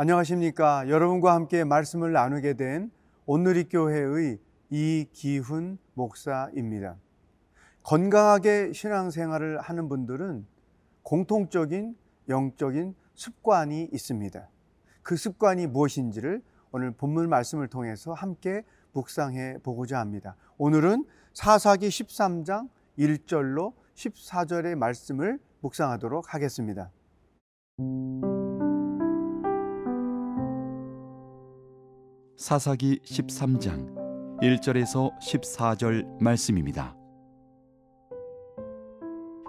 안녕하십니까. 여러분과 함께 말씀을 나누게 된 온누리교회의 이기훈 목사입니다. 건강하게 신앙생활을 하는 분들은 공통적인 영적인 습관이 있습니다. 그 습관이 무엇인지를 오늘 본문 말씀을 통해서 함께 묵상해 보고자 합니다. 오늘은 사사기 13장 1절로 14절의 말씀을 묵상하도록 하겠습니다. 사사기 13장 1절에서 14절 말씀입니다.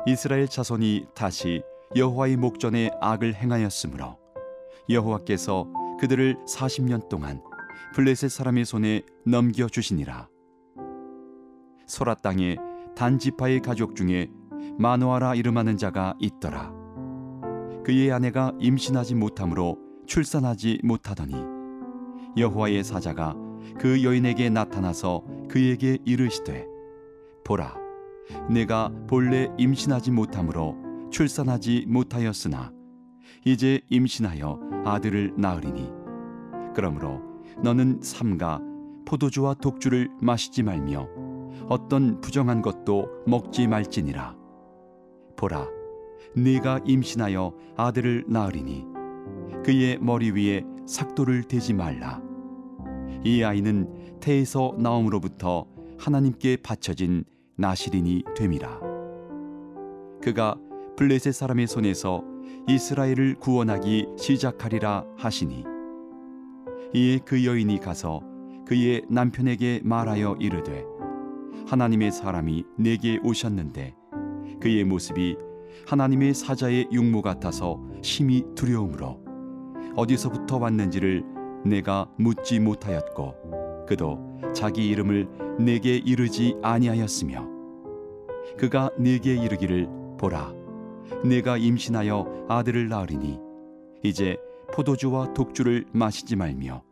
이스라엘 자손이 다시 여호와의 목전에 악을 행하였으므로 여호와께서 그들을 40년 동안 블레셋 사람의 손에 넘겨 주시니라. 소라 땅에 단지파의 가족 중에 마노아라 이름하는 자가 있더라. 그의 아내가 임신하지 못하므로 출산하지 못하더니 여호와의 사자가 그 여인에게 나타나서 그에게 이르시되 보라 내가 본래 임신하지 못하므로 출산하지 못하였으나 이제 임신하여 아들을 낳으리니 그러므로 너는 삼가 포도주와 독주를 마시지 말며 어떤 부정한 것도 먹지 말지니라. 보라 네가 임신하여 아들을 낳으리니 그의 머리 위에 삭도를 대지 말라. 이 아이는 태에서 나옴으로부터 하나님께 바쳐진 나시린이 됨이라. 그가 블레셋 사람의 손에서 이스라엘을 구원하기 시작하리라 하시니 이에 그 여인이 가서 그의 남편에게 말하여 이르되 하나님의 사람이 내게 오셨는데 그의 모습이 하나님의 사자의 육모 같아서 심히 두려움으로 어디서부터 왔는지를 내가 묻지 못하였고 그도 자기 이름을 내게 이르지 아니하였으며 그가 내게 이르기를 보라 내가 임신하여 아들을 낳으리니 이제 포도주와 독주를 마시지 말며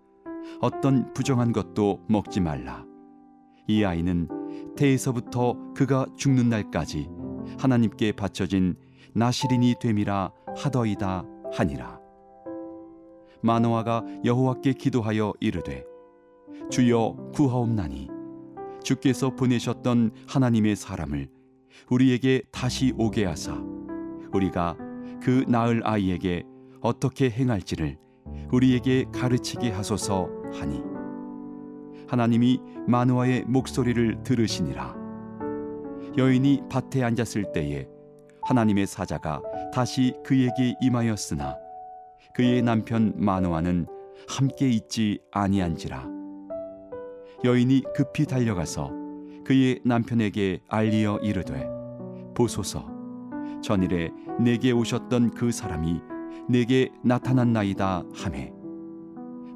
어떤 부정한 것도 먹지 말라. 이 아이는 태에서부터 그가 죽는 날까지 하나님께 바쳐진 나시린이 됨이라 하더이다 하니라 마노아가 여호와께 기도하여 이르되 주여 구하옵나니 주께서 보내셨던 하나님의 사람을 우리에게 다시 오게 하사 우리가 그 낳을 아이에게 어떻게 행할지를 우리에게 가르치게 하소서 하니. 하나님이 마노아의 목소리를 들으시니라. 여인이 밭에 앉았을 때에 하나님의 사자가 다시 그에게 임하였으나 그의 남편 마노아는 함께 있지 아니한지라. 여인이 급히 달려가서 그의 남편에게 알리어 이르되 보소서. 전일에 내게 오셨던 그 사람이 내게 나타났나이다 하매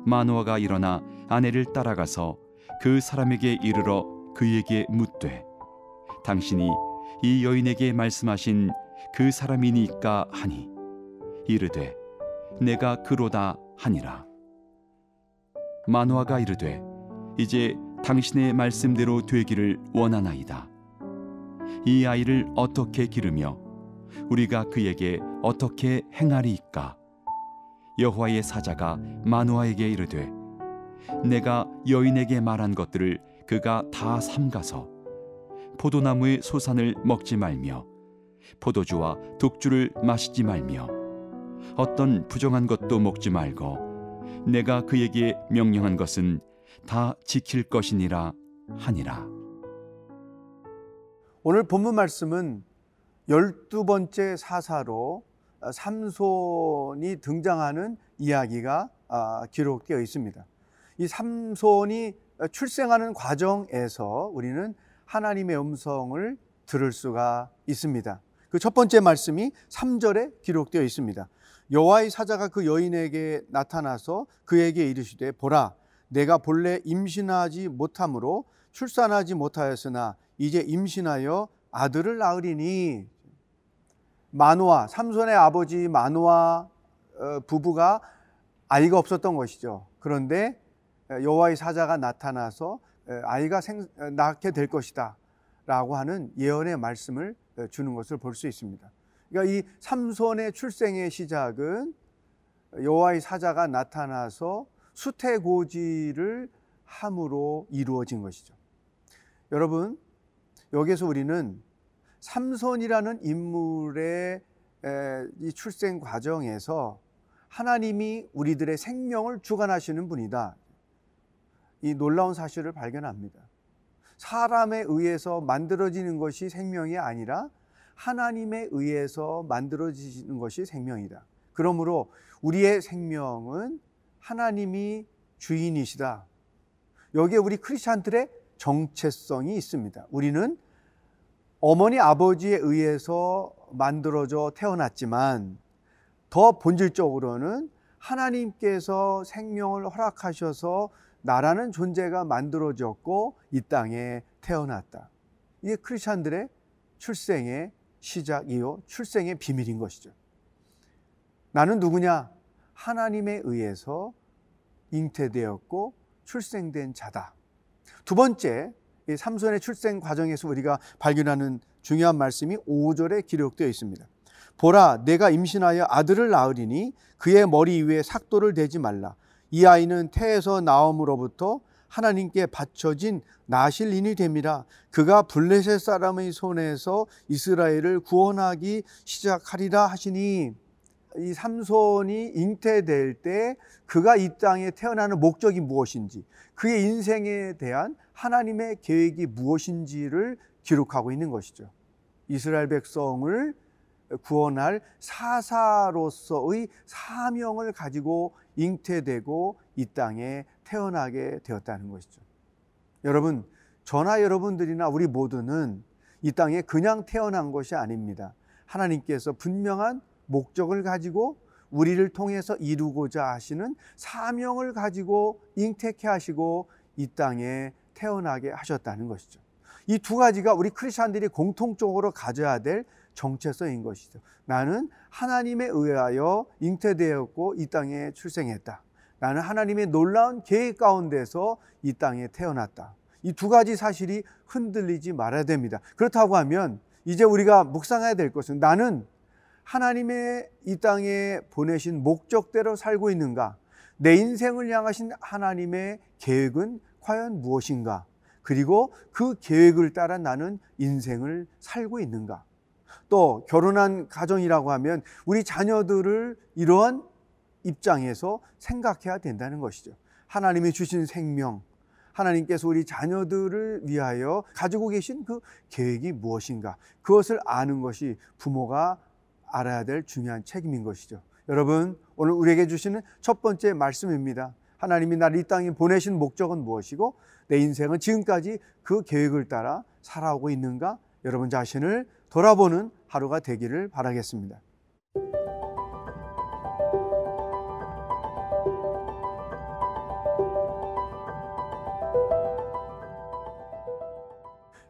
마노아가 일어나 아내를 따라가서 그 사람에게 이르러 그에게 묻되 당신이 이 여인에게 말씀하신 그 사람이니까 하니. 이르되 내가 그로다 하니라. 마노아가 이르되 이제 당신의 말씀대로 되기를 원하나이다. 이 아이를 어떻게 기르며 우리가 그에게 어떻게 행하리이까? 여호와의 사자가 마노아에게 이르되 내가 여인에게 말한 것들을 그가 다 삼가서 포도나무의 소산을 먹지 말며 포도주와 독주를 마시지 말며 어떤 부정한 것도 먹지 말고 내가 그에게 명령한 것은 다 지킬 것이니라 하니라. 오늘 본문 말씀은 열두 번째 사사로 삼손이 등장하는 이야기가 아, 기록되어 있습니다. 이 삼손이 출생하는 과정에서 우리는 하나님의 음성을 들을 수가 있습니다. 그 첫 번째 말씀이 3절에 기록되어 있습니다. 여호와의 사자가 그 여인에게 나타나서 그에게 이르시되 보라 내가 본래 임신하지 못함으로 출산하지 못하였으나 이제 임신하여 아들을 낳으리니 마노아 삼손의 아버지 마노아 어, 부부가 아이가 없었던 것이죠. 그런데 여호와의 사자가 나타나서 아이가 생, 낳게 될 것이다라고 하는 예언의 말씀을 주는 것을 볼 수 있습니다. 그러니까 이 삼손의 출생의 시작은 여호와의 사자가 나타나서 수태고지를 함으로 이루어진 것이죠. 여러분, 여기서 우리는 삼손이라는 인물의 이 출생 과정에서 하나님이 우리들의 생명을 주관하시는 분이다. 이 놀라운 사실을 발견합니다. 사람에 의해서 만들어지는 것이 생명이 아니라 하나님에 의해서 만들어지는 것이 생명이다. 그러므로 우리의 생명은 하나님이 주인이시다. 여기에 우리 크리스찬들의 정체성이 있습니다. 우리는 어머니 아버지에 의해서 만들어져 태어났지만 더 본질적으로는 하나님께서 생명을 허락하셔서 나라는 존재가 만들어졌고 이 땅에 태어났다. 이게 크리스찬들의 출생의 시작이요 출생의 비밀인 것이죠. 나는 누구냐? 하나님에 의해서 잉태되었고 출생된 자다. 두 번째, 이 삼손의 출생 과정에서 우리가 발견하는 중요한 말씀이 5절에 기록되어 있습니다. 보라, 내가 임신하여 아들을 낳으리니 그의 머리 위에 삭도를 대지 말라. 이 아이는 태에서 나옴으로부터 하나님께 바쳐진 나실인이 됨이라. 그가 블레셋 사람의 손에서 이스라엘을 구원하기 시작하리라 하시니 이 삼손이 잉태될 때 그가 이 땅에 태어나는 목적이 무엇인지 그의 인생에 대한 하나님의 계획이 무엇인지를 기록하고 있는 것이죠. 이스라엘 백성을 구원할 사사로서의 사명을 가지고 잉태되고 이 땅에 태어나게 되었다는 것이죠. 여러분, 저나 여러분들이나 우리 모두는 이 땅에 그냥 태어난 것이 아닙니다. 하나님께서 분명한 목적을 가지고 우리를 통해서 이루고자 하시는 사명을 가지고 잉태케 하시고 이 땅에 태어나게 하셨다는 것이죠. 이 두 가지가 우리 크리스천들이 공통적으로 가져야 될 정체성인 것이죠. 나는 하나님에 의하여 잉태되었고 이 땅에 출생했다. 나는 하나님의 놀라운 계획 가운데서 이 땅에 태어났다. 이 두 가지 사실이 흔들리지 말아야 됩니다. 그렇다고 하면 이제 우리가 묵상해야 될 것은 나는 하나님의 이 땅에 보내신 목적대로 살고 있는가? 내 인생을 향하신 하나님의 계획은 과연 무엇인가? 그리고 그 계획을 따라 나는 인생을 살고 있는가? 또 결혼한 가정이라고 하면 우리 자녀들을 이러한 입장에서 생각해야 된다는 것이죠. 하나님이 주신 생명, 하나님께서 우리 자녀들을 위하여 가지고 계신 그 계획이 무엇인가? 그것을 아는 것이 부모가 알아야 될 중요한 책임인 것이죠. 여러분, 오늘 우리에게 주시는 첫 번째 말씀입니다. 하나님이 나를 이 땅에 보내신 목적은 무엇이고 내 인생은 지금까지 그 계획을 따라 살아오고 있는가? 여러분 자신을 돌아보는 하루가 되기를 바라겠습니다.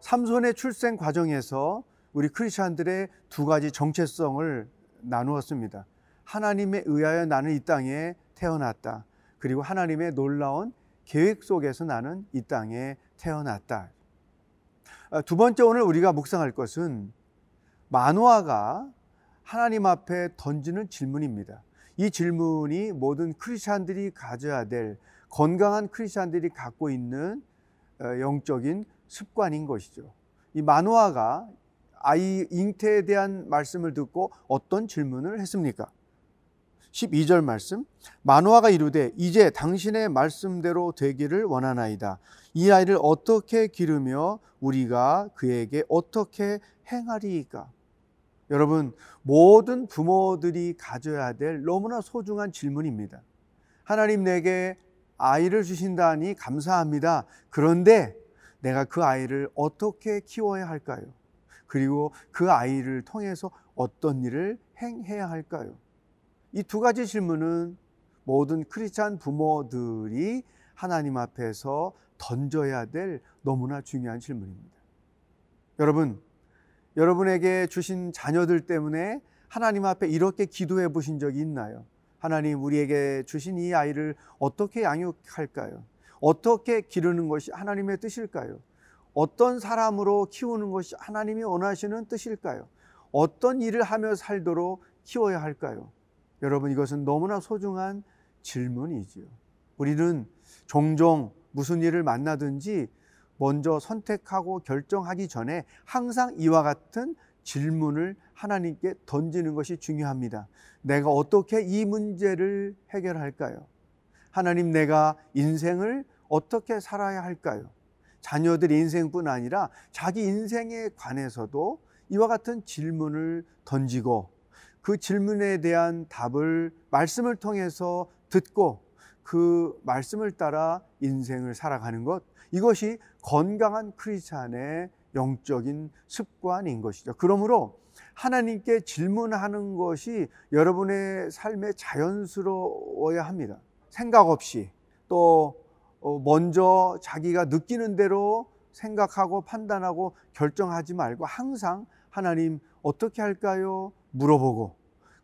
삼손의 출생 과정에서 우리 크리스천들의 두 가지 정체성을 나누었습니다. 하나님에 의하여 나는 이 땅에 태어났다. 그리고 하나님의 놀라운 계획 속에서 나는 이 땅에 태어났다. 아, 두 번째 오늘 우리가 묵상할 것은 만화가 하나님 앞에 던지는 질문입니다. 이 질문이 모든 크리스찬들이 가져야 될 건강한 크리스찬들이 갖고 있는 어, 영적인 습관인 것이죠. 이 만화가 아이 잉태에 대한 말씀을 듣고 어떤 질문을 했습니까? 12절 말씀 만화가 이르되 이제 당신의 말씀대로 되기를 원하나이다. 이 아이를 어떻게 기르며 우리가 그에게 어떻게 행하리이까? 여러분 모든 부모들이 가져야 될 너무나 소중한 질문입니다. 하나님 내게 아이를 주신다니 감사합니다. 그런데 내가 그 아이를 어떻게 키워야 할까요? 그리고 그 아이를 통해서 어떤 일을 행해야 할까요? 이 두 가지 질문은 모든 크리스찬 부모들이 하나님 앞에서 던져야 될 너무나 중요한 질문입니다. 여러분, 여러분에게 주신 자녀들 때문에 하나님 앞에 이렇게 기도해 보신 적이 있나요? 하나님, 우리에게 주신 이 아이를 어떻게 양육할까요? 어떻게 기르는 것이 하나님의 뜻일까요? 어떤 사람으로 키우는 것이 하나님이 원하시는 뜻일까요? 어떤 일을 하며 살도록 키워야 할까요? 여러분 이것은 너무나 소중한 질문이지요. 우리는 종종 무슨 일을 만나든지 먼저 선택하고 결정하기 전에 항상 이와 같은 질문을 하나님께 던지는 것이 중요합니다. 내가 어떻게 이 문제를 해결할까요? 하나님 내가 인생을 어떻게 살아야 할까요? 자녀들의 인생뿐 아니라 자기 인생에 관해서도 이와 같은 질문을 던지고 그 질문에 대한 답을 말씀을 통해서 듣고 그 말씀을 따라 인생을 살아가는 것 이것이 건강한 크리스찬의 영적인 습관인 것이죠. 그러므로 하나님께 질문하는 것이 여러분의 삶에 자연스러워야 합니다. 생각 없이 또 어, 먼저 자기가 느끼는 대로 생각하고 판단하고 결정하지 말고 항상 하나님 어떻게 할까요? 물어보고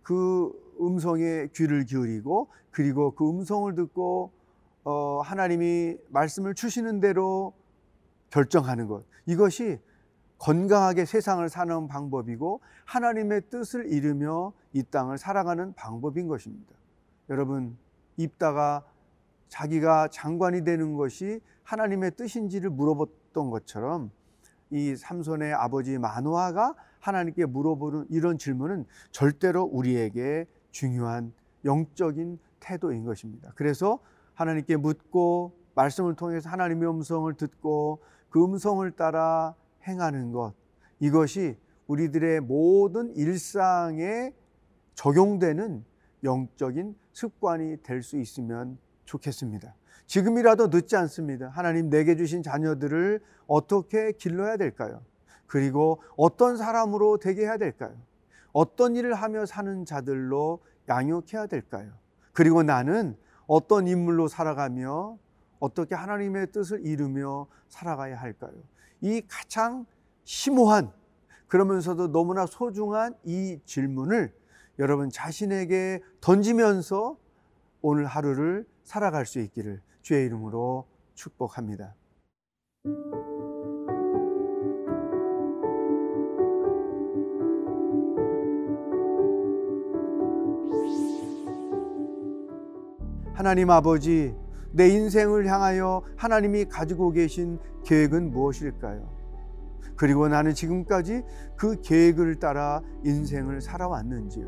그 음성에 귀를 기울이고 그리고 그 음성을 듣고 어, 하나님이 말씀을 주시는 대로 결정하는 것 이것이 건강하게 세상을 사는 방법이고 하나님의 뜻을 이루며 이 땅을 살아가는 방법인 것입니다. 여러분 입다가 자기가 장관이 되는 것이 하나님의 뜻인지를 물어봤던 것처럼 이 삼손의 아버지 마노아가 하나님께 물어보는 이런 질문은 절대로 우리에게 중요한 영적인 태도인 것입니다. 그래서 하나님께 묻고 말씀을 통해서 하나님의 음성을 듣고 그 음성을 따라 행하는 것 이것이 우리들의 모든 일상에 적용되는 영적인 습관이 될 수 있으면 좋겠습니다. 지금이라도 늦지 않습니다. 하나님 내게 주신 자녀들을 어떻게 길러야 될까요? 그리고 어떤 사람으로 되게 해야 될까요? 어떤 일을 하며 사는 자들로 양육해야 될까요? 그리고 나는 어떤 인물로 살아가며 어떻게 하나님의 뜻을 이루며 살아가야 할까요? 이 가장 심오한 그러면서도 너무나 소중한 이 질문을 여러분 자신에게 던지면서 오늘 하루를 살아갈 수 있기를 주의 이름으로 축복합니다. 하나님 아버지, 내 인생을 향하여 하나님이 가지고 계신 계획은 무엇일까요? 그리고 나는 지금까지 그 계획을 따라 인생을 살아왔는지요?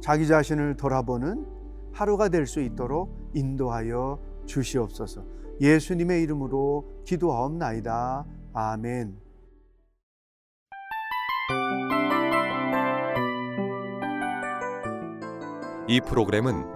자기 자신을 돌아보는 하루가 될 수 있도록 인도하여 주시옵소서. 예수님의 이름으로 기도하옵나이다. 아멘. 이 프로그램은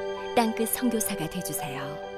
땅끝 성교사가 되주세요